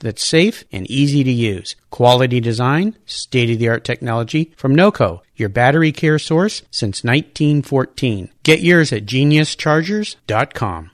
that's safe and easy to use. Quality design, state of the art technology from NOCO, your battery care source since 1914. Get yours at geniuschargers.com.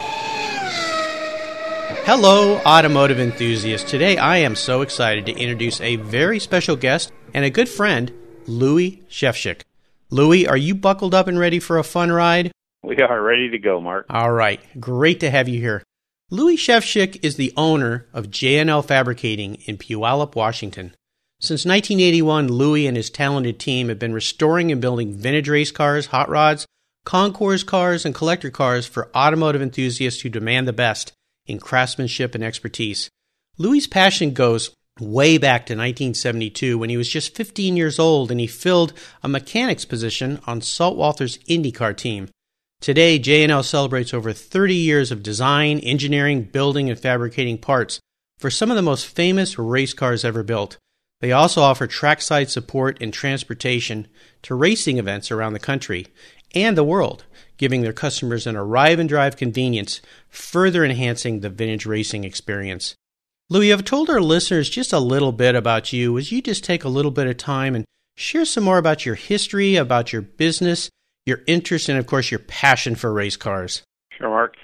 Hello, automotive enthusiasts. Today I am so excited to introduce a very special guest and a good friend, Louis Shevchik. Louis, are you buckled up and ready for a fun ride? We are ready to go, Mark. All right. Great to have you here. Louis Shevchik is the owner of J&L Fabricating in Puyallup, Washington. Since 1981, Louis and his talented team have been restoring and building vintage race cars, hot rods, concours cars, and collector cars for automotive enthusiasts who demand the best in craftsmanship and expertise. Louis' passion goes way back to 1972 when he was just 15 years old and he filled a mechanic's position on Salt Walther's IndyCar team. Today, J&L celebrates over 30 years of design, engineering, building, and fabricating parts for some of the most famous race cars ever built. They also offer trackside support and transportation to racing events around the country and the world, giving their customers an arrive and drive convenience, further enhancing the vintage racing experience. Louis, I've told our listeners just a little bit about you. Would you just take a little bit of time and share some more about your history, about your business, your interest, and of course your passion for race cars? Sure, Mark.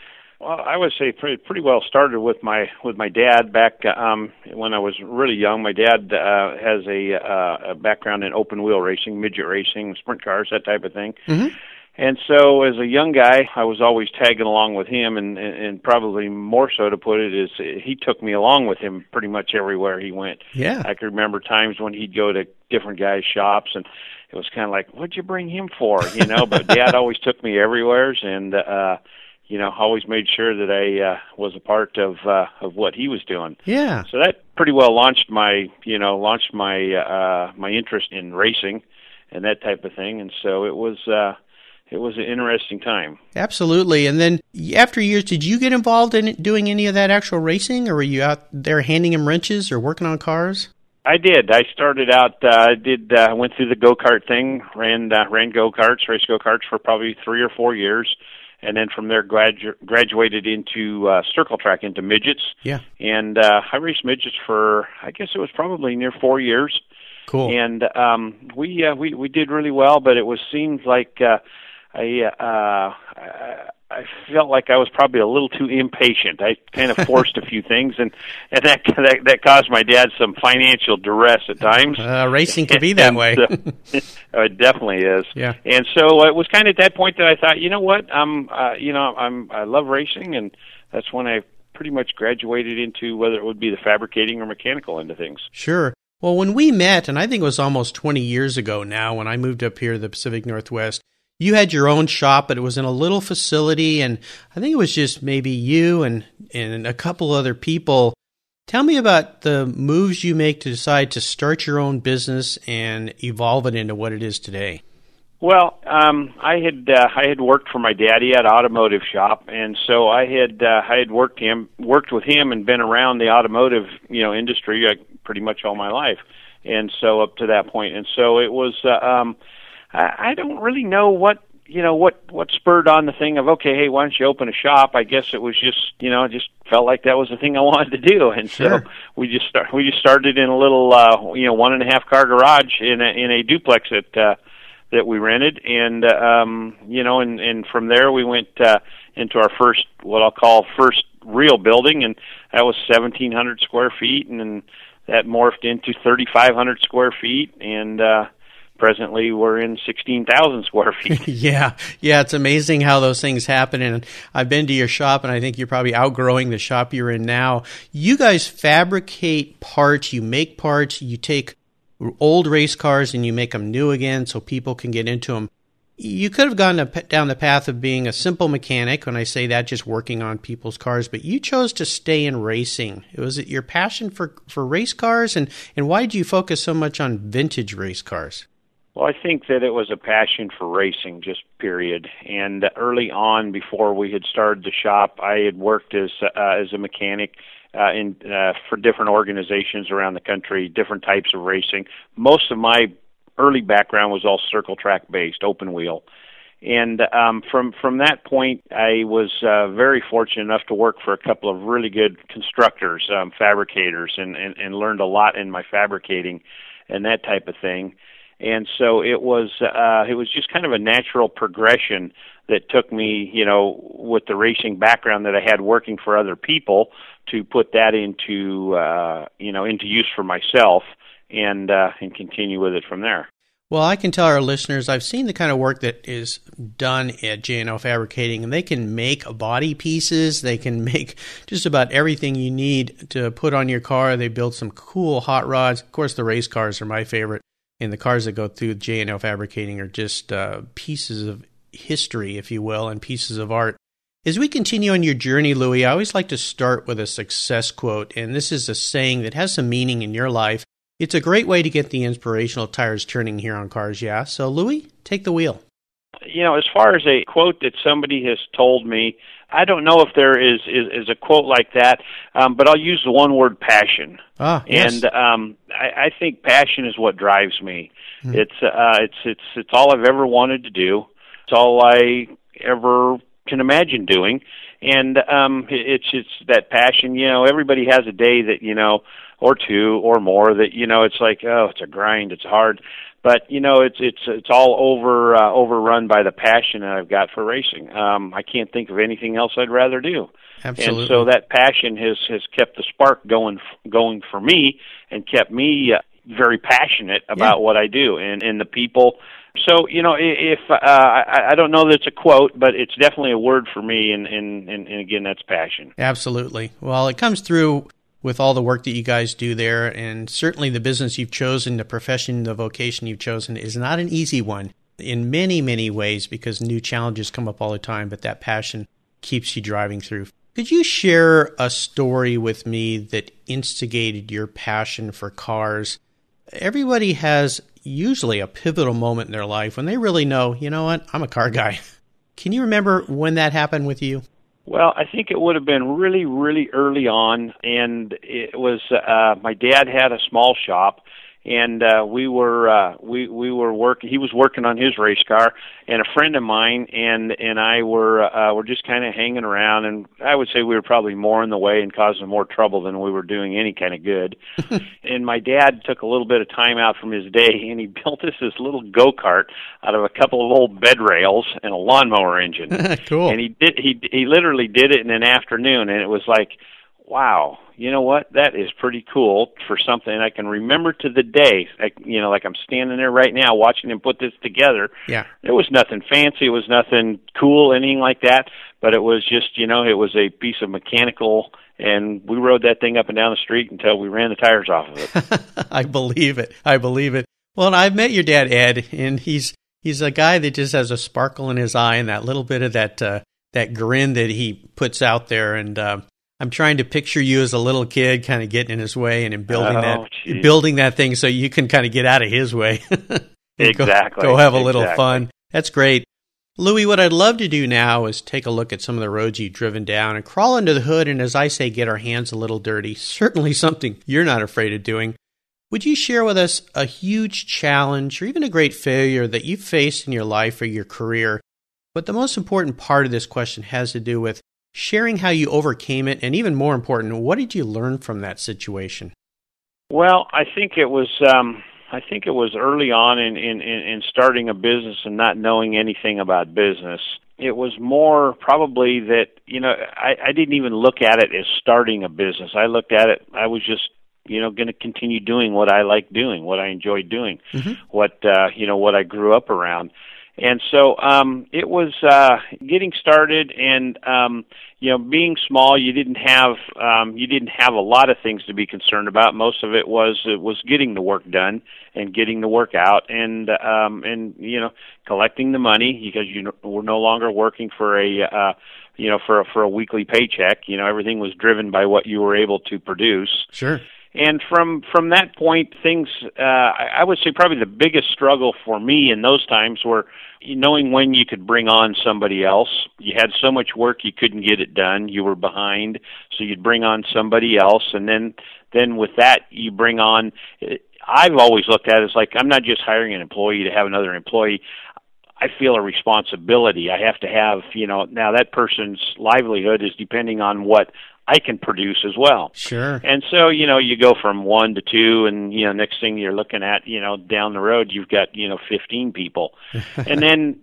Well, I would say pretty pretty well started with my with my dad back um, when I was really young. My dad uh, has a, uh, a background in open wheel racing, midget racing, sprint cars, that type of thing. Mm-hmm. And so, as a young guy, I was always tagging along with him, and, and and probably more so to put it is he took me along with him pretty much everywhere he went. Yeah, I can remember times when he'd go to different guys' shops, and it was kind of like, "What'd you bring him for?" You know. but Dad always took me everywheres, and uh, you know, always made sure that I uh, was a part of uh, of what he was doing. Yeah. So that pretty well launched my, you know, launched my uh, my interest in racing and that type of thing, and so it was. Uh, it was an interesting time. Absolutely. And then after years, did you get involved in doing any of that actual racing, or were you out there handing him wrenches or working on cars? I did. I started out. Uh, I did. uh, went through the go kart thing. Ran uh, ran go karts, race go karts for probably three or four years, and then from there gradu- graduated into uh, circle track into midgets. Yeah. And uh, I raced midgets for I guess it was probably near four years. Cool. And um, we uh, we we did really well, but it was seemed like. Uh, I uh I felt like I was probably a little too impatient. I kind of forced a few things, and and that that, that caused my dad some financial duress at times. Uh, racing can be that and, way. uh, it definitely is. Yeah. And so it was kind of at that point that I thought, you know what, I'm, uh, you know, I'm, I love racing, and that's when I pretty much graduated into whether it would be the fabricating or mechanical end of things. Sure. Well, when we met, and I think it was almost 20 years ago now, when I moved up here to the Pacific Northwest you had your own shop, but it was in a little facility, and I think it was just maybe you and and a couple other people. Tell me about the moves you make to decide to start your own business and evolve it into what it is today. Well, um, I had uh, I had worked for my daddy at automotive shop, and so I had uh, I had worked him worked with him and been around the automotive you know industry uh, pretty much all my life, and so up to that point, and so it was. Uh, um, I, I don't really know what you know what what spurred on the thing of okay, hey, why don't you open a shop? I guess it was just you know, I just felt like that was the thing I wanted to do, and sure. so we just start we just started in a little uh, you know one and a half car garage in a in a duplex that uh, that we rented, and uh, um, you know, and and from there we went uh, into our first what I'll call first real building, and that was 1,700 square feet, and then that morphed into 3,500 square feet, and uh, presently we're in 16,000 square feet. yeah, yeah, it's amazing how those things happen. And I've been to your shop, and I think you're probably outgrowing the shop you're in now. You guys fabricate parts, you make parts, you take old race cars and you make them new again so people can get into them. You could have gone down the path of being a simple mechanic. When I say that, just working on people's cars, but you chose to stay in racing. Was it your passion for, for race cars, and, and why did you focus so much on vintage race cars? Well, I think that it was a passion for racing, just period. And early on, before we had started the shop, I had worked as uh, as a mechanic uh, in uh, for different organizations around the country, different types of racing. Most of my early background was all circle track based, open wheel. And um, from from that point, I was uh, very fortunate enough to work for a couple of really good constructors, um, fabricators, and, and and learned a lot in my fabricating and that type of thing and so it was uh it was just kind of a natural progression that took me you know with the racing background that I had working for other people to put that into uh you know into use for myself and uh and continue with it from there well, I can tell our listeners I've seen the kind of work that is done at J&L Fabricating, and they can make body pieces. They can make just about everything you need to put on your car. They build some cool hot rods. Of course, the race cars are my favorite and the cars that go through J&L Fabricating are just uh, pieces of history, if you will, and pieces of art. As we continue on your journey, Louis, I always like to start with a success quote, and this is a saying that has some meaning in your life. It's a great way to get the inspirational tires turning here on Cars Yeah. So, Louis, take the wheel. You know, as far as a quote that somebody has told me, I don't know if there is is, is a quote like that, um, but I'll use the one word passion. Ah, yes. And um, I, I think passion is what drives me. Mm. It's uh, it's it's it's all I've ever wanted to do. It's all I ever can imagine doing, and um, it's it's that passion. You know, everybody has a day that you know, or two or more that you know. It's like oh, it's a grind. It's hard but you know it's it's it's all over uh, overrun by the passion that I've got for racing. Um, I can't think of anything else I'd rather do. Absolutely. And so that passion has has kept the spark going going for me and kept me uh, very passionate about yeah. what I do and and the people. So you know, if uh, I, I don't know that it's a quote, but it's definitely a word for me, and, and and and again, that's passion. Absolutely. Well, it comes through with all the work that you guys do there. And certainly the business you've chosen, the profession, the vocation you've chosen is not an easy one in many, many ways because new challenges come up all the time, but that passion keeps you driving through. Could you share a story with me that instigated your passion for cars? Everybody has usually a pivotal moment in their life when they really know, you know what, I'm a car guy. Can you remember when that happened with you? Well, I think it would have been really, really early on, and it was uh, my dad had a small shop, and uh, we were uh, we we were working. He was working on his race car, and a friend of mine and and I were uh, were just kind of hanging around. And I would say we were probably more in the way and causing more trouble than we were doing any kind of good. and my dad took a little bit of time out from his day, and he built us this little go kart out of a couple of old bed rails and a lawnmower engine. cool. And he did he he literally did it in an afternoon, and it was like wow, you know what? That is pretty cool for something I can remember to the day. Like, you know, like I'm standing there right now watching him put this together. Yeah. It was nothing fancy. It was nothing cool, anything like that. But it was just, you know, it was a piece of mechanical, and we rode that thing up and down the street until we ran the tires off of it. I believe it. I believe it. Well, and I've met your dad, Ed, and he's he's a guy that just has a sparkle in his eye and that little bit of that uh, that grin that he puts out there, and. Uh, I'm trying to picture you as a little kid, kind of getting in his way and building oh, that geez. building that thing so you can kind of get out of his way. exactly. Go, go have a exactly. little fun. That's great. Louis, what I'd love to do now is take a look at some of the roads you've driven down and crawl under the hood and, as I say, get our hands a little dirty. Certainly something you're not afraid of doing. Would you share with us a huge challenge or even a great failure that you've faced in your life or your career But the most important part of this question has to do with sharing how you overcame it, and even more important, what did you learn from that situation? Well, I think it was. Um, I think it was early on in, in, in starting a business and not knowing anything about business. It was more probably that you know I, I didn't even look at it as starting a business. I looked at it. I was just you know going to continue doing what I like doing, what I enjoyed doing, mm-hmm. what uh, you know what I grew up around and so um it was uh getting started and um you know being small you didn't have um you didn't have a lot of things to be concerned about. Most of it was it was getting the work done and getting the work out and um and you know collecting the money because you were no longer working for a uh you know for a, for a weekly paycheck. You know everything was driven by what you were able to produce. Sure and from from that point things uh I, I would say probably the biggest struggle for me in those times were knowing when you could bring on somebody else. You had so much work you couldn't get it done. You were behind so you'd bring on somebody else. And then then with that you bring on I've always looked at it as like I'm not just hiring an employee to have another employee. I feel a responsibility. I have to have, you know, now that person's livelihood is depending on what I can produce as well. Sure. And so, you know, you go from one to two, and you know, next thing you're looking at, you know, down the road, you've got you know 15 people, and then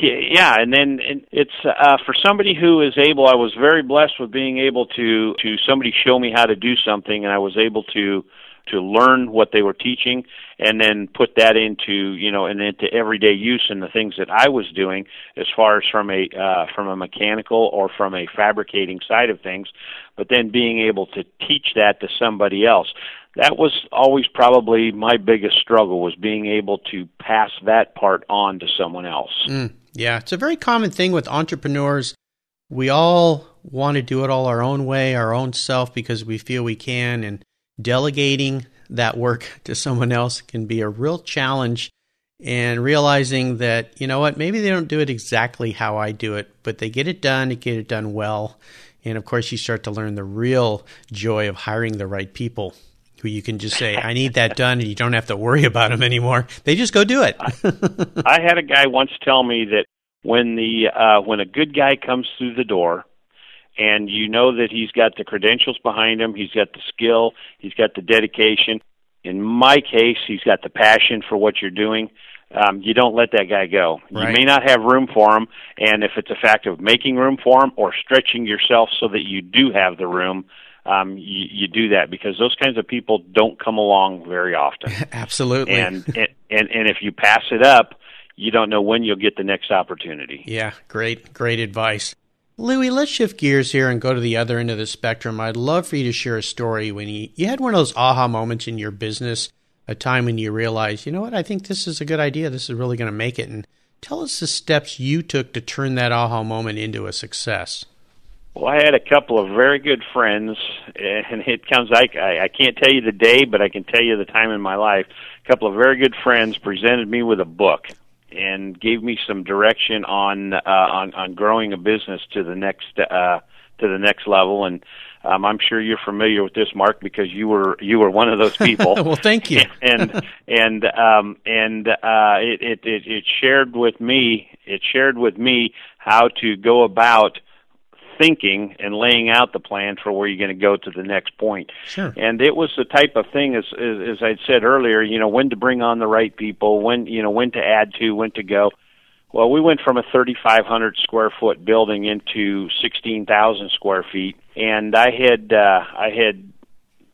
yeah and then it's uh for somebody who is able i was very blessed with being able to to somebody show me how to do something and i was able to to learn what they were teaching and then put that into you know and into everyday use in the things that I was doing as far as from a uh, from a mechanical or from a fabricating side of things, but then being able to teach that to somebody else. That was always probably my biggest struggle was being able to pass that part on to someone else. Mm, yeah, it's a very common thing with entrepreneurs. We all want to do it all our own way, our own self because we feel we can and delegating that work to someone else can be a real challenge and realizing that you know what maybe they don't do it exactly how I do it but they get it done they get it done well. And of course you start to learn the real joy of hiring the right people who you can just say I need that done and you don't have to worry about them anymore. They just go do it. I, I had a guy once tell me that when the uh when a good guy comes through the door and you know that he's got the credentials behind him, he's got the skill, he's got the dedication. In my case, he's got the passion for what you're doing. Um, you don't let that guy go. Right. You may not have room for him, and if it's a fact of making room for him or stretching yourself so that you do have the room, um, you, you do that because those kinds of people don't come along very often. Absolutely. And, and and and if you pass it up, you don't know when you'll get the next opportunity. Yeah, great, great advice. Louis, let's shift gears here and go to the other end of the spectrum. I'd love for you to share a story when you, you had one of those aha moments in your business, a time when you realized, you know what, I think this is a good idea. This is really going to make it. And tell us the steps you took to turn that aha moment into a success. Well, I had a couple of very good friends, eh, and it comes like I, I can't tell you the day, but I can tell you the time in my life. A couple of very good friends presented me with a book and gave me some direction on uh, on on growing a business to the next uh, to the next level. And um, I'm sure you're familiar with this, Mark, because you were you were one of those people. well, thank you. and and um, and uh, it, it it it shared with me it shared with me how to go about thinking and laying out the plan for where you're going to go to the next point. Sure. And it was the type of thing, as, as as I'd said earlier, you know, when to bring on the right people, when you know when to add to, when to go. Well, we went from a 3,500 square foot building into 16,000 square feet, and I had uh, I had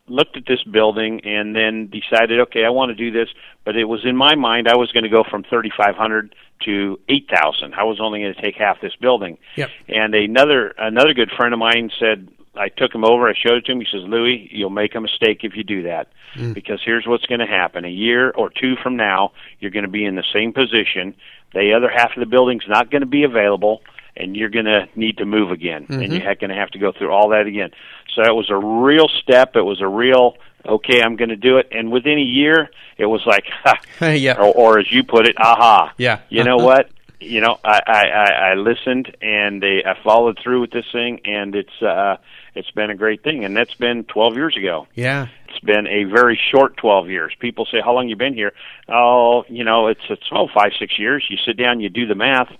looked at this building and then decided, okay, I want to do this. But it was in my mind I was going to go from 3,500 to 8,000. I was only going to take half this building. Yep. And another another good friend of mine said, I took him over. I showed it to him. He says, Louis, you'll make a mistake if you do that, mm. because here's what's going to happen: a year or two from now, you're going to be in the same position. The other half of the building's not going to be available and you're going to need to move again, mm-hmm. and you're going to have to go through all that again. So it was a real step. It was a real okay. I'm going to do it, and within a year, it was like, ha, yeah, or, or as you put it, aha. Yeah. You know what? You know, I, I I I listened and they I followed through with this thing, and it's uh it's been a great thing, and that's been 12 years ago. Yeah. It's been a very short 12 years. People say, "How long you been here?" Oh, you know, it's it's oh five six years. You sit down, you do the math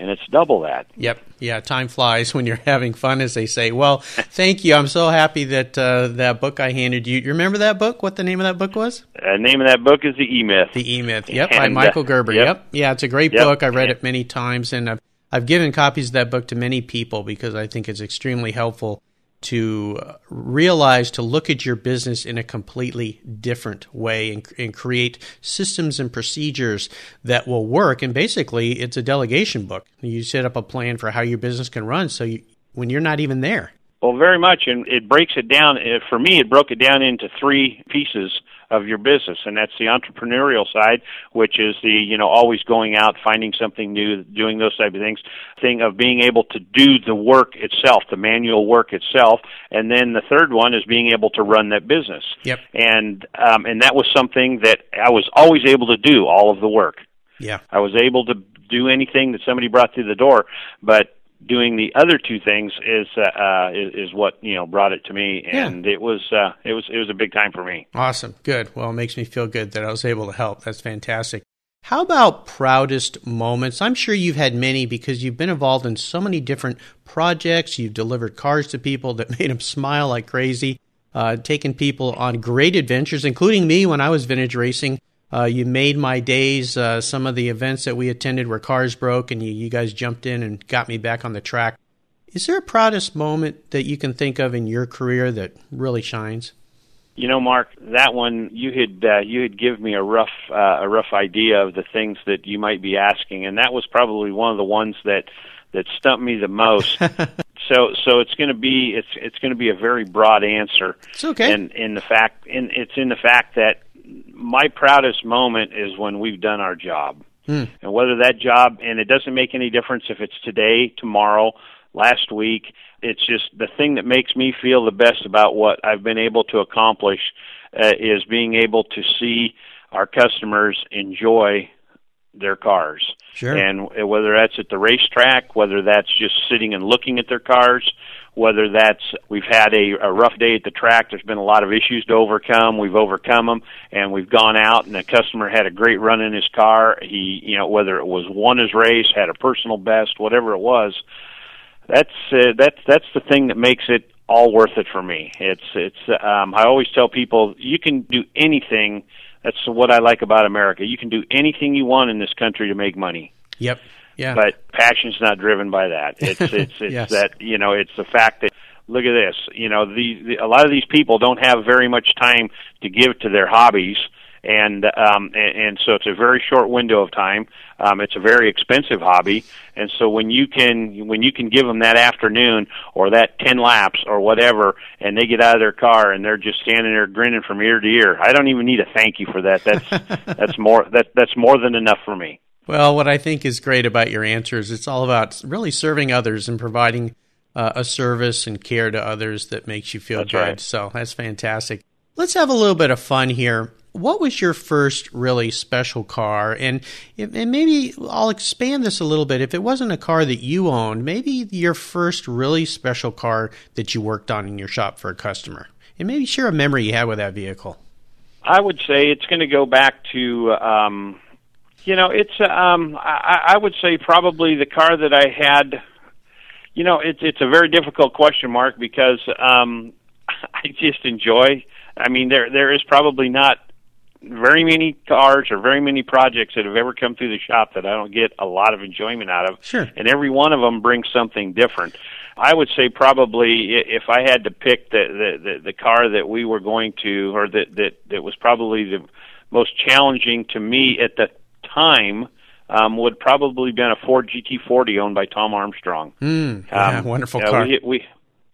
and it's double that. Yep. Yeah. Time flies when you're having fun, as they say. Well, thank you. I'm so happy that uh, that book I handed you. You remember that book? What the name of that book was? Uh, name of that book is The E Myth. The E Myth. Yep. And, by Michael Gerber. Yep. yep. Yeah. It's a great Yep. book. I read it many times, and I've I've given copies of that book to many people because I think it's extremely helpful to realize to look at your business in a completely different way and, and create systems and procedures that will work. And basically, it's a delegation book. You set up a plan for how your business can run. So you, when you're not even there, Well, very much, and it breaks it down. For me, it broke it down into three pieces of your business, and that's the entrepreneurial side, which is the you know always going out, finding something new, doing those type of things. Thing of being able to do the work itself, the manual work itself, and then the third one is being able to run that business. Yep. And um, and that was something that I was always able to do all of the work. yeah, I was able to do anything that somebody brought through the door, but doing the other two things is uh, uh is, is what you know brought it to me and it was uh it was it was a big time for me Awesome. Good. Well, it makes me feel good that I was able to help. That's fantastic. How about proudest moments? I'm sure you've had many because you've been involved in so many different projects. You've delivered cars to people that made them smile like crazy, uh, taken people on great adventures, including me when I was vintage racing. Uh, you made my days. Uh, some of the events that we attended where cars broke, and you, you guys jumped in and got me back on the track. Is there a proudest moment that you can think of in your career that really shines? you know mark that one you had uh, you had given me a rough uh, a rough idea of the things that you might be asking and that was probably one of the ones that that stumped me the most so so it's going to be it's it's going to be a very broad answer It's okay. and in the fact in it's in the fact that my proudest moment is when we've done our job Hmm. and whether that job and it doesn't make any difference if it's today tomorrow last week it's just the thing that makes me feel the best about what i've been able to accomplish uh, is being able to see our customers enjoy their cars Sure. and uh, whether that's at the racetrack whether that's just sitting and looking at their cars whether that's we've had a, a rough day at the track. There's been a lot of issues to overcome. We've overcome them and we've gone out and the customer had a great run in his car. He you know whether it was won his race had a personal best whatever it was that's uh, that's that's the thing that makes it all worth it for me. It's it's um i always tell people you can do anything. That's what i like about america. You can do anything you want in this country to make money. Yep. Yeah. but passion's not driven by that. It's it's it's Yes. that you know it's the fact that look at this. You know the, the a lot of these people don't have very much time to give to their hobbies, and um and, and so it's a very short window of time. Um, it's a very expensive hobby, and so when you can when you can give them that afternoon or that ten laps or whatever, and they get out of their car and they're just standing there grinning from ear to ear. I don't even need a thank you for that. That's that's more that that's more than enough for me. Well, what I think is great about your answers, it's all about really serving others and providing uh, a service and care to others that makes you feel That's good. right. So that's fantastic. Let's have a little bit of fun here. What was your first really special car? And and maybe I'll expand this a little bit. If it wasn't a car that you owned, maybe your first really special car that you worked on in your shop for a customer. And maybe share a memory you had with that vehicle. I would say it's going to go back to, um, you know, it's. Um, I, I would say probably the car that I had. You know, it's it's a very difficult question, Mark, because um, I just enjoy. I mean, there there is probably not very many cars or very many projects that have ever come through the shop that I don't get a lot of enjoyment out of. Sure. And every one of them brings something different. I would say probably if I had to pick the the the, the car that we were going to or that that that was probably the most challenging to me at the time um, would probably been a Ford GT40 owned by Tom Armstrong. Mm, yeah, Um, wonderful uh, car. We, we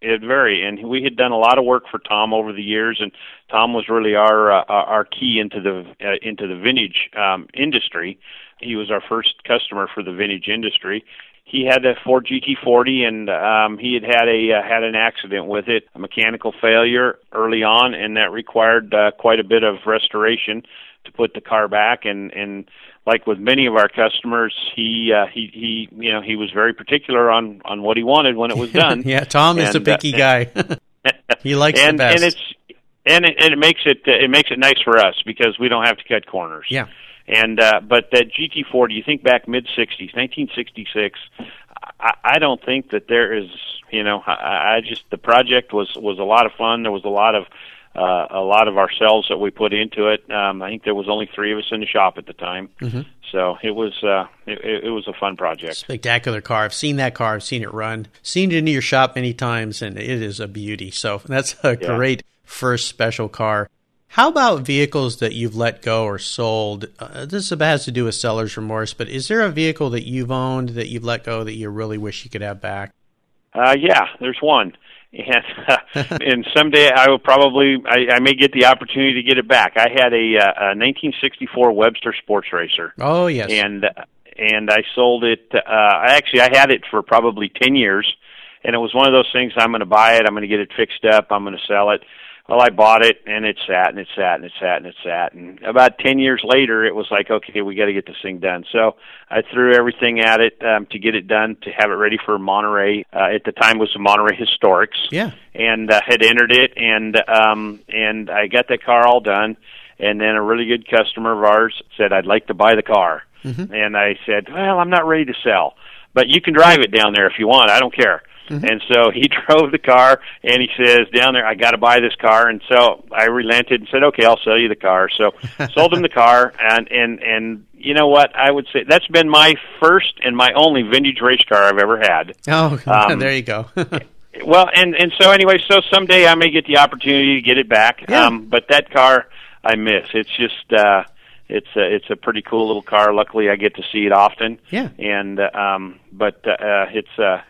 it very, and we had done a lot of work for Tom over the years, and Tom was really our uh, our key into the uh, into the vintage um, industry. He was our first customer for the vintage industry. He had a Ford GT40, and um, he had had a uh, had an accident with it, a mechanical failure early on, and that required uh, quite a bit of restoration to put the car back. And and like with many of our customers, he uh, he he you know he was very particular on on what he wanted when it was done. yeah, Tom is a And, uh, picky guy. he likes and the best. and it's and it, and it makes it uh, it makes it nice for us because we don't have to cut corners. yeah. And uh, but that GT40, you think back mid '60s, 1966. I, I don't think that there is, you know, I, I just the project was was a lot of fun. There was a lot of uh, a lot of ourselves that we put into it. Um, I think there was only three of us in the shop at the time, mm-hmm. so it was uh, it, it was a fun project. Spectacular car. I've seen that car. I've seen it run. Seen it in your shop many times, and it is a beauty. So that's a yeah. great first special car. How about vehicles that you've let go or sold? Uh, this has to do with seller's remorse, but is there a vehicle that you've owned that you've let go that you really wish you could have back? Uh, yeah, there's one and uh, and someday I will probably I, I may get the opportunity to get it back. I had a, uh, a 1964 Webster Sports Racer. Oh yes, and and I sold it. Uh, actually, I had it for probably 10 years, and it was one of those things. I'm going to buy it. I'm going to get it fixed up. I'm going to sell it. Well, I bought it and it sat and it sat and it sat and it sat. And about 10 years later, it was like, okay, we got to get this thing done. So I threw everything at it um, to get it done, to have it ready for Monterey. Uh, at the time was the Monterey Historics. Yeah. And uh, had entered it and, um, and I got that car all done. And then a really good customer of ours said, I'd like to buy the car. Mm-hmm. And I said, well, I'm not ready to sell, but you can drive it down there if you want. I don't care. Mm-hmm. And so he drove the car and he says down there, I got to buy this car. And so I relented and said, okay, I'll sell you the car. So sold him the car and, and, and you know what? I would say that's been my first and my only vintage race car I've ever had. Oh, um, there you go. well, and, and so anyway, so someday I may get the opportunity to get it back. Yeah. Um, but that car I miss. It's just, uh, it's a, it's a pretty cool little car. Luckily, I get to see it often. Yeah. And um, but uh, it's uh,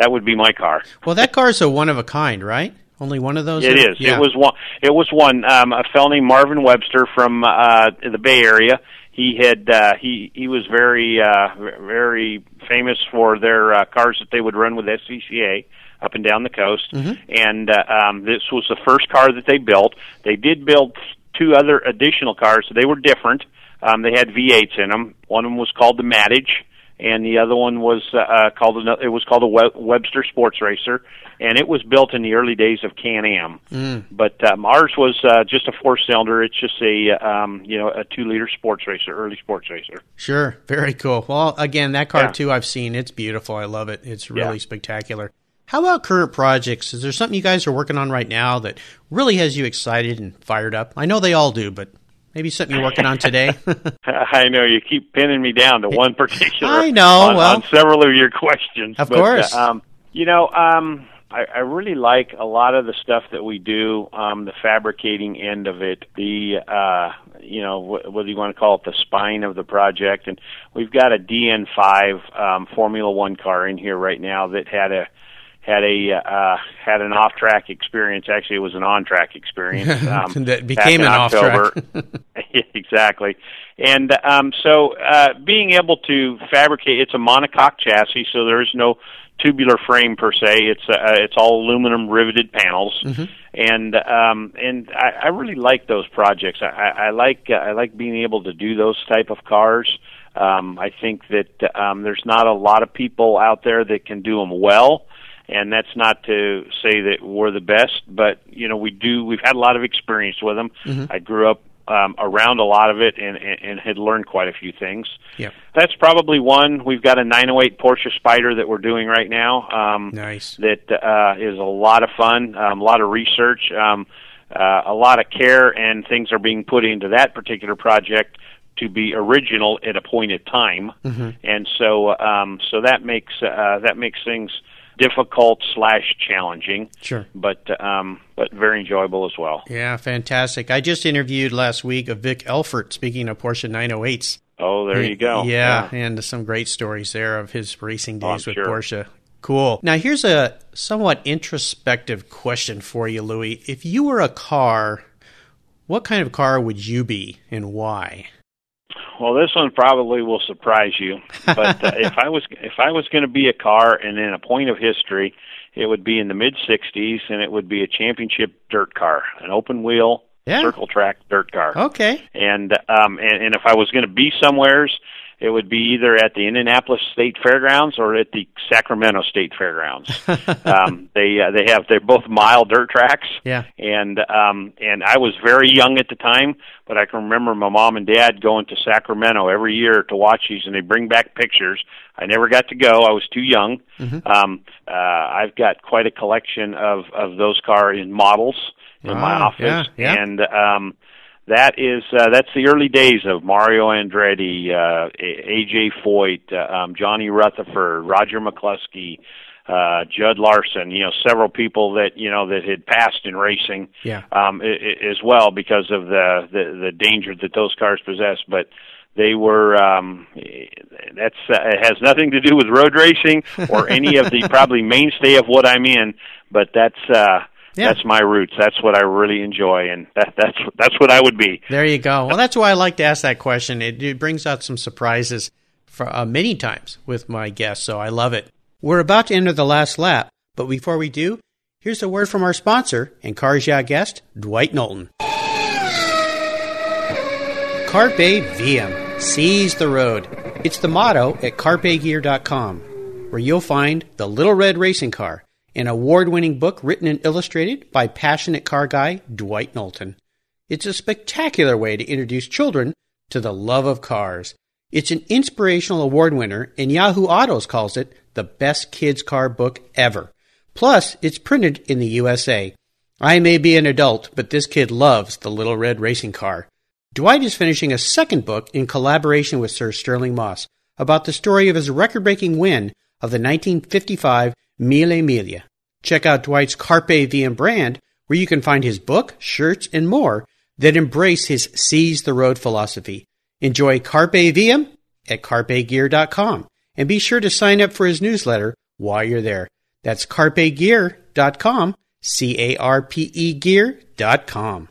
that would be my car. Well, that car is a one of a kind, right? Only one of those. It are? is. Yeah. It was one. It was one. Um, a fellow named Marvin Webster from uh, the Bay Area. He had uh, he he was very uh, very famous for their uh, cars that they would run with SCCA up and down the coast. Mm-hmm. And uh, um, this was the first car that they built. They did build two other additional cars. So they were different. Um, they had V8s in them. One of them was called the Maddich, and the other one was uh, uh called it was called a Webster Sports Racer, and it was built in the early days of Can-Am. Mm. But um, ours was uh, just a four-cylinder. It's just a um, you know a two-liter sports racer, early sports racer. Sure, very cool. Well, again, that car yeah. too, I've seen. It's beautiful. I love it. It's really yeah. spectacular. How about current projects? Is there something you guys are working on right now that really has you excited and fired up? I know they all do, but maybe something you're working on today. I know you keep pinning me down to one particular. I know. On, well, on several of your questions. Of but, course. Uh, um, you know, um, I, I really like a lot of the stuff that we do. Um, the fabricating end of it, the uh, you know wh- whether you want to call it the spine of the project, and we've got a DN5 um, Formula One car in here right now that had a had a uh, had an off track experience. Actually, it was an on track experience. Um, that became an off track. exactly, and um, so uh, being able to fabricate it's a monocoque chassis, so there is no tubular frame per se. It's uh, it's all aluminum riveted panels, mm-hmm. and um, and I, I really like those projects. I, I like uh, I like being able to do those type of cars. Um, I think that um, there's not a lot of people out there that can do them well and that's not to say that we're the best, but you know we do. We've had a lot of experience with them. Mm-hmm. I grew up um, around a lot of it and, and, and had learned quite a few things. Yeah, that's probably one. We've got a 908 Porsche Spider that we're doing right now. Um, nice. That uh, is a lot of fun, um, a lot of research, um, uh, a lot of care, and things are being put into that particular project to be original at a point in time. Mm-hmm. And so, um, so that makes uh, that makes things difficult slash challenging. Sure, but um, but very enjoyable as well. Yeah, fantastic. I just interviewed last week of Vic Elford. Speaking of Porsche 908s. Oh, there you go. Yeah, yeah, and some great stories there of his racing oh, days oh, with sure. Porsche. Cool. Now, here's a somewhat introspective question for you, Louis. If you were a car, what kind of car would you be and why? Well, this one probably will surprise you, but uh, if I was if I was going to be a car and in a point of history, it would be in the mid '60s, and it would be a championship dirt car, an open wheel yeah. circle track dirt car. Okay. And um and, and if I was going to be somewheres, it would be either at the Indianapolis State Fairgrounds or at the Sacramento State Fairgrounds. um, they uh, they have they're both mile dirt tracks. Yeah. And um, and I was very young at the time, but I can remember my mom and dad going to Sacramento every year to watch these, and they bring back pictures. I never got to go; I was too young. Mm-hmm. Um, uh, I've got quite a collection of of those car in models in my office, yeah, yeah. and um, that is uh, that's the early days of Mario Andretti, uh, AJ Foyt, uh, um, Johnny Rutherford, Roger McCluskey, uh, Jud Larson. You know, several people that you know that had passed in racing Yeah. um, i- i- as well because of the, the the danger that those cars possess. But they were um, that's uh, it has nothing to do with road racing or any of the probably mainstay of what I'm in. But that's uh, Yeah. that's my roots. That's what I really enjoy, and that that's that's what I would be. There you go. Well, that's why I like to ask that question. It, it brings out some surprises for uh, many times with my guests, so I love it. We're about to enter the last lap, but before we do, here's a word from our sponsor and Cars Yeah guest, Dwight Knowlton. Carpe Diem, seize the road. It's the motto at carpegear.com, where you'll find The Little Red Racing Car, an award winning book written and illustrated by passionate car guy Dwight Knowlton. It's a spectacular way to introduce children to the love of cars. It's an inspirational award winner, and Yahoo Autos calls it the best kids' car book ever. Plus, it's printed in the USA. I may be an adult, but this kid loves the little red racing car. Dwight is finishing a second book in collaboration with Sir Stirling Moss about the story of his record breaking win of the 1955 Mille Miglia. Check out Dwight's Carpe Diem brand, where you can find his book, shirts, and more that embrace his Seize the Road philosophy. Enjoy Carpe Diem at carpegear.com and be sure to sign up for his newsletter while you're there. That's carpegear.com, C A R P E gear.com.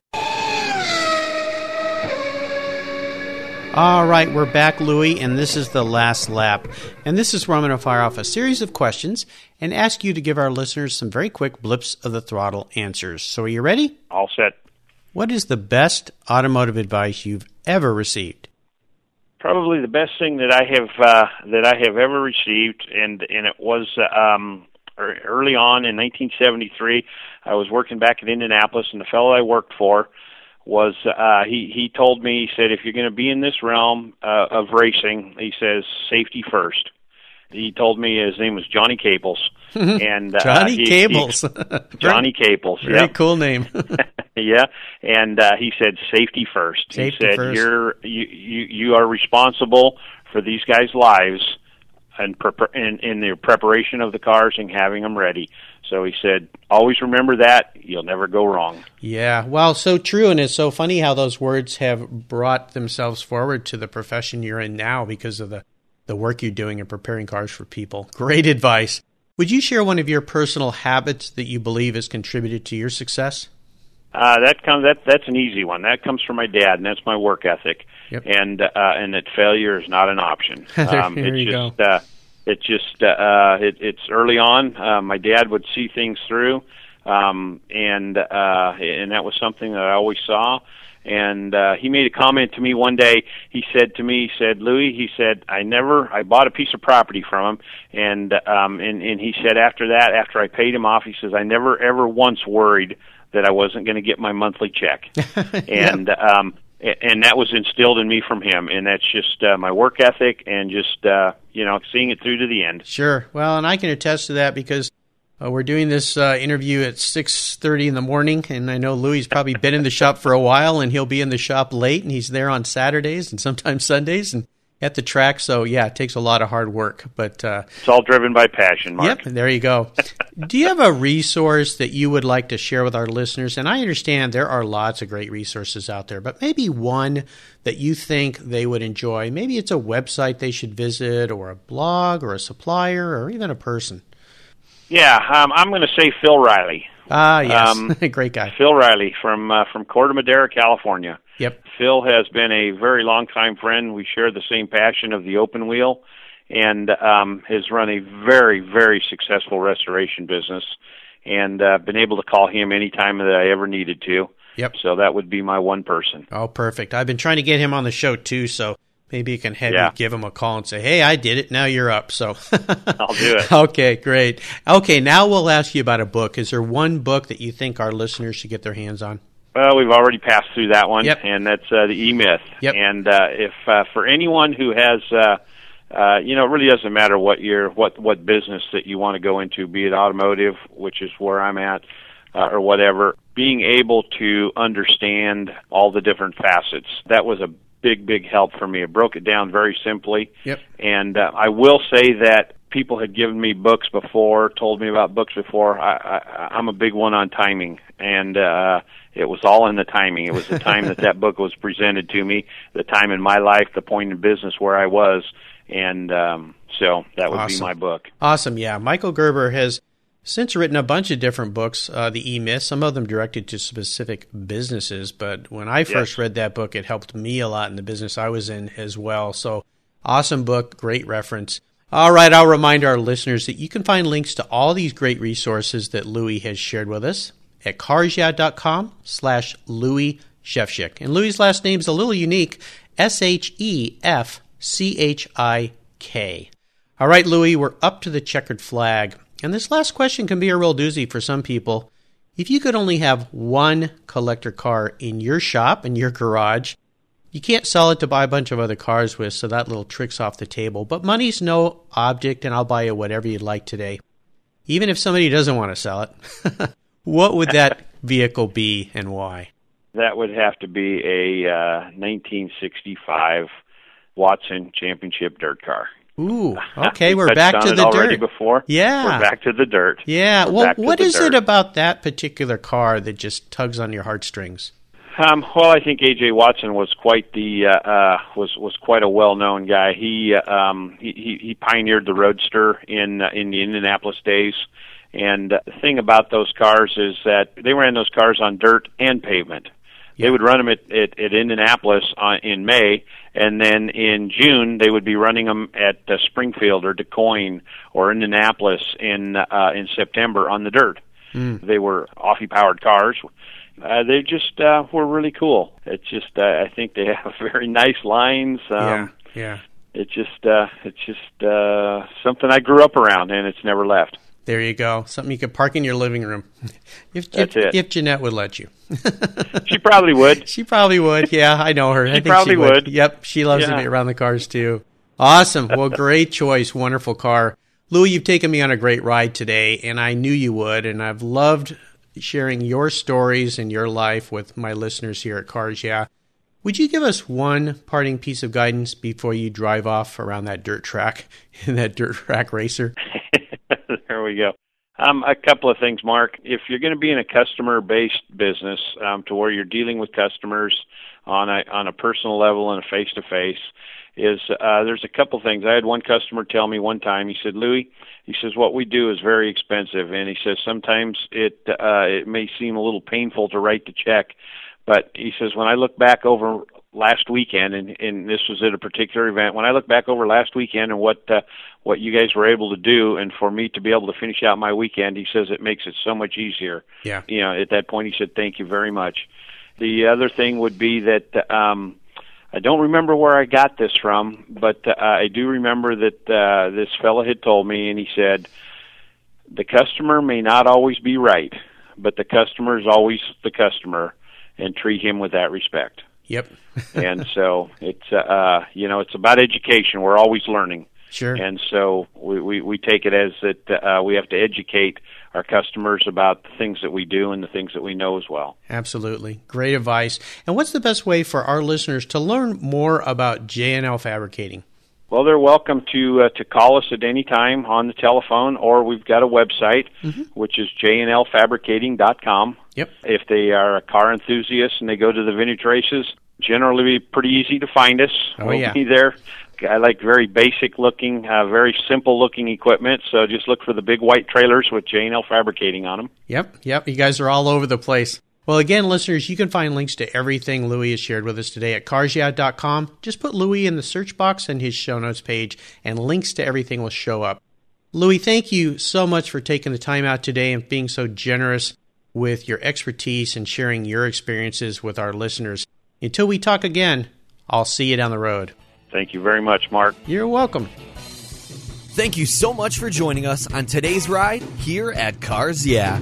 All right, we're back, Louie, and this is the last lap. And this is where I'm going to fire off a series of questions and ask you to give our listeners some very quick blips of the throttle answers. So, are you ready? All set. What is the best automotive advice you've ever received? Probably the best thing that I have uh, that I have ever received, and and it was um, early on in 1973. I was working back in Indianapolis, and the fellow I worked for was uh, he he told me he said if you're going to be in this realm uh, of racing, he says safety first. He told me his name was Johnny Cables, and uh, Johnny he- he- Cables. Johnny Caples. Very yep. cool name. yeah, and uh, he said safety first. Safety he said first. you're you, you you are responsible for these guys' lives and prep- in in the preparation of the cars and having them ready. So he said, always remember that. You'll never go wrong. yeah, well, so true, and it's so funny how those words have brought themselves forward to the profession you're in now because of the, the work you're doing in preparing cars for people. Great advice. Would you share one of your personal habits that you believe has contributed to your success? Uh, that comes that that's an easy one. That comes from my dad, and that's my work ethic. Yep. And uh, and that failure is not an option. Um, there it's you just uh, it just uh, it, it's early on. Uh, my dad would see things through, um, and uh, and that was something that I always saw. And uh, he made a comment to me one day. He said to me, he said, Louis, he said, I never, I bought a piece of property from him, and um, and and he said after that, after I paid him off, he says, I never ever once worried that I wasn't going to get my monthly check, and um, and that was instilled in me from him, and that's just uh, my work ethic and just uh, you know seeing it through to the end. Sure. Well, and I can attest to that because uh, we're doing this uh, interview at six thirty in the morning, and I know Louis probably been in the shop for a while, and he'll be in the shop late, and he's there on Saturdays and sometimes Sundays, and at the track. So yeah, it takes a lot of hard work, but uh, It's all driven by passion, Mark. Yep, there you go. Do you have a resource that you would like to share with our listeners? And I understand there are lots of great resources out there, but maybe one that you think they would enjoy. Maybe it's a website they should visit, or a blog, or a supplier, or even a person. Yeah, um, I'm going to say Phil Reilly. Ah, yes, Um, great guy. Phil Reilly from uh, from Corte Madera, California. Yep. Phil has been a very long time friend. We share the same passion of the open wheel, and um, has run a very very successful restoration business, and uh, been able to call him anytime that I ever needed to. Yep. So that would be my one person. Oh, perfect. I've been trying to get him on the show too, so Maybe you can have Yeah. give him a call and say, "Hey, I did it. Now you're up." So I'll do it. Okay, great. Okay, now we'll ask you about a book. Is there one book that you think our listeners should get their hands on? Well, we've already passed through that one, Yep. and that's uh, the E Myth. Yep. And uh, if uh, for anyone who has, uh, uh, you know, it really doesn't matter what your what what business that you want to go into, be it automotive, which is where I'm at, uh, or whatever. Being able to understand all the different facets that was a big big help for me. It broke it down very simply. Yep. And uh, I will say that people had given me books before, told me about books before. I, I, I'm a big one on timing, and uh, it was all in the timing. It was the time that that book was presented to me, the time in my life, the point in business where I was, and um, so that would Awesome. be my book. Awesome. Yeah, Michael Gerber has since written a bunch of different books. Uh, the E Myth, some of them directed to specific businesses. But when I first Yes. read that book, it helped me a lot in the business I was in as well. So awesome book, great reference. All right, I'll remind our listeners that you can find links to all these great resources that Louis has shared with us at carsyeah.com slash Louis Shefchik. And Louis' last name is a little unique, S-H-E-F-C-H-I-K. All right, Louis, we're up to the checkered flag. And this last question can be a real doozy for some people. If you could only have one collector car in your shop, in your garage, you can't sell it to buy a bunch of other cars with, so that little trick's off the table. But money's no object, and I'll buy you whatever you'd like today. Even if somebody doesn't want to sell it, what would that vehicle be and why? That would have to be a uh, 1965 Watson Championship dirt car. Ooh, okay, We we're back to the already dirt. before. Yeah. we're back to the dirt. Yeah, We're well, what is it about that particular car that just tugs on your heartstrings? Um, well, I think AJ Watson was quite the uh, uh, was was quite a well-known guy. He uh, um, he, he he pioneered the Roadster in uh, in the Indianapolis days, and uh, the thing about those cars is that they ran those cars on dirt and pavement. Yeah. They would run them at, at, at Indianapolis on, in May, and then in June they would be running them at uh, Springfield or Du Quoin or Indianapolis in uh, in September on the dirt. They were Offie powered cars. Uh, they just uh, were really cool. It's just uh, I think they have very nice lines. Um, yeah. It's just uh, it's just uh, something I grew up around, and it's never left. There you go. Something you could park in your living room. If, That's if, it. if Jeanette would let you. She probably would. She probably would. Yeah, I know her. I think probably she would. would. Yep, she loves to be around the cars too. Awesome. Well, great choice. Wonderful car. Louis, you've taken me on a great ride today, and I knew you would, and I've loved sharing your stories and your life with my listeners here at Cars Yeah. Would you give us one parting piece of guidance before you drive off around that dirt track in that dirt track racer? there we go. Um, a couple of things, Mark. If you're going to be in a customer-based business, um, to where you're dealing with customers on a on a personal level and a face-to-face, is uh, there's a couple things. I had one customer tell me one time. He said, "Louis," he says, "what we do is very expensive," and he says sometimes it uh, it may seem a little painful to write the check, but he says when I look back over last weekend, and, and this was at a particular event, when I look back over last weekend and what uh, what you guys were able to do, and for me to be able to finish out my weekend, he says it makes it so much easier. Yeah. You know, at that point, he said, "Thank you very much." The other thing would be that um, I don't remember where I got this from, but uh, I do remember that uh, this fellow had told me, and he said, "The customer may not always be right, but the customer is always the customer, and treat him with that respect." Yep. and so it's uh, uh, you know it's about education. We're always learning. Sure. And so we, we, we take it as that uh, we have to educate our customers about the things that we do and the things that we know as well. Absolutely. Great advice. And what's the best way for our listeners to learn more about J&L Fabricating? Well, they're welcome to uh, to call us at any time on the telephone, or we've got a website, which is jnlfabricating.com. Yep. If they are a car enthusiast and they go to the vintage races, generally pretty easy to find us. Oh, we'll yeah. be there. I like very basic looking, uh, very simple looking equipment. So just look for the big white trailers with J&L Fabricating on them. Yep. Yep. You guys are all over the place. Well, again, listeners, you can find links to everything Louis has shared with us today at carsyeah.com. Just put Louis in the search box and his show notes page, and links to everything will show up. Louis, thank you so much for taking the time out today and being so generous with your expertise and sharing your experiences with our listeners. Until we talk again, I'll see you down the road. Thank you very much, Mark. You're welcome. Thank you so much for joining us on today's ride here at Cars Yeah.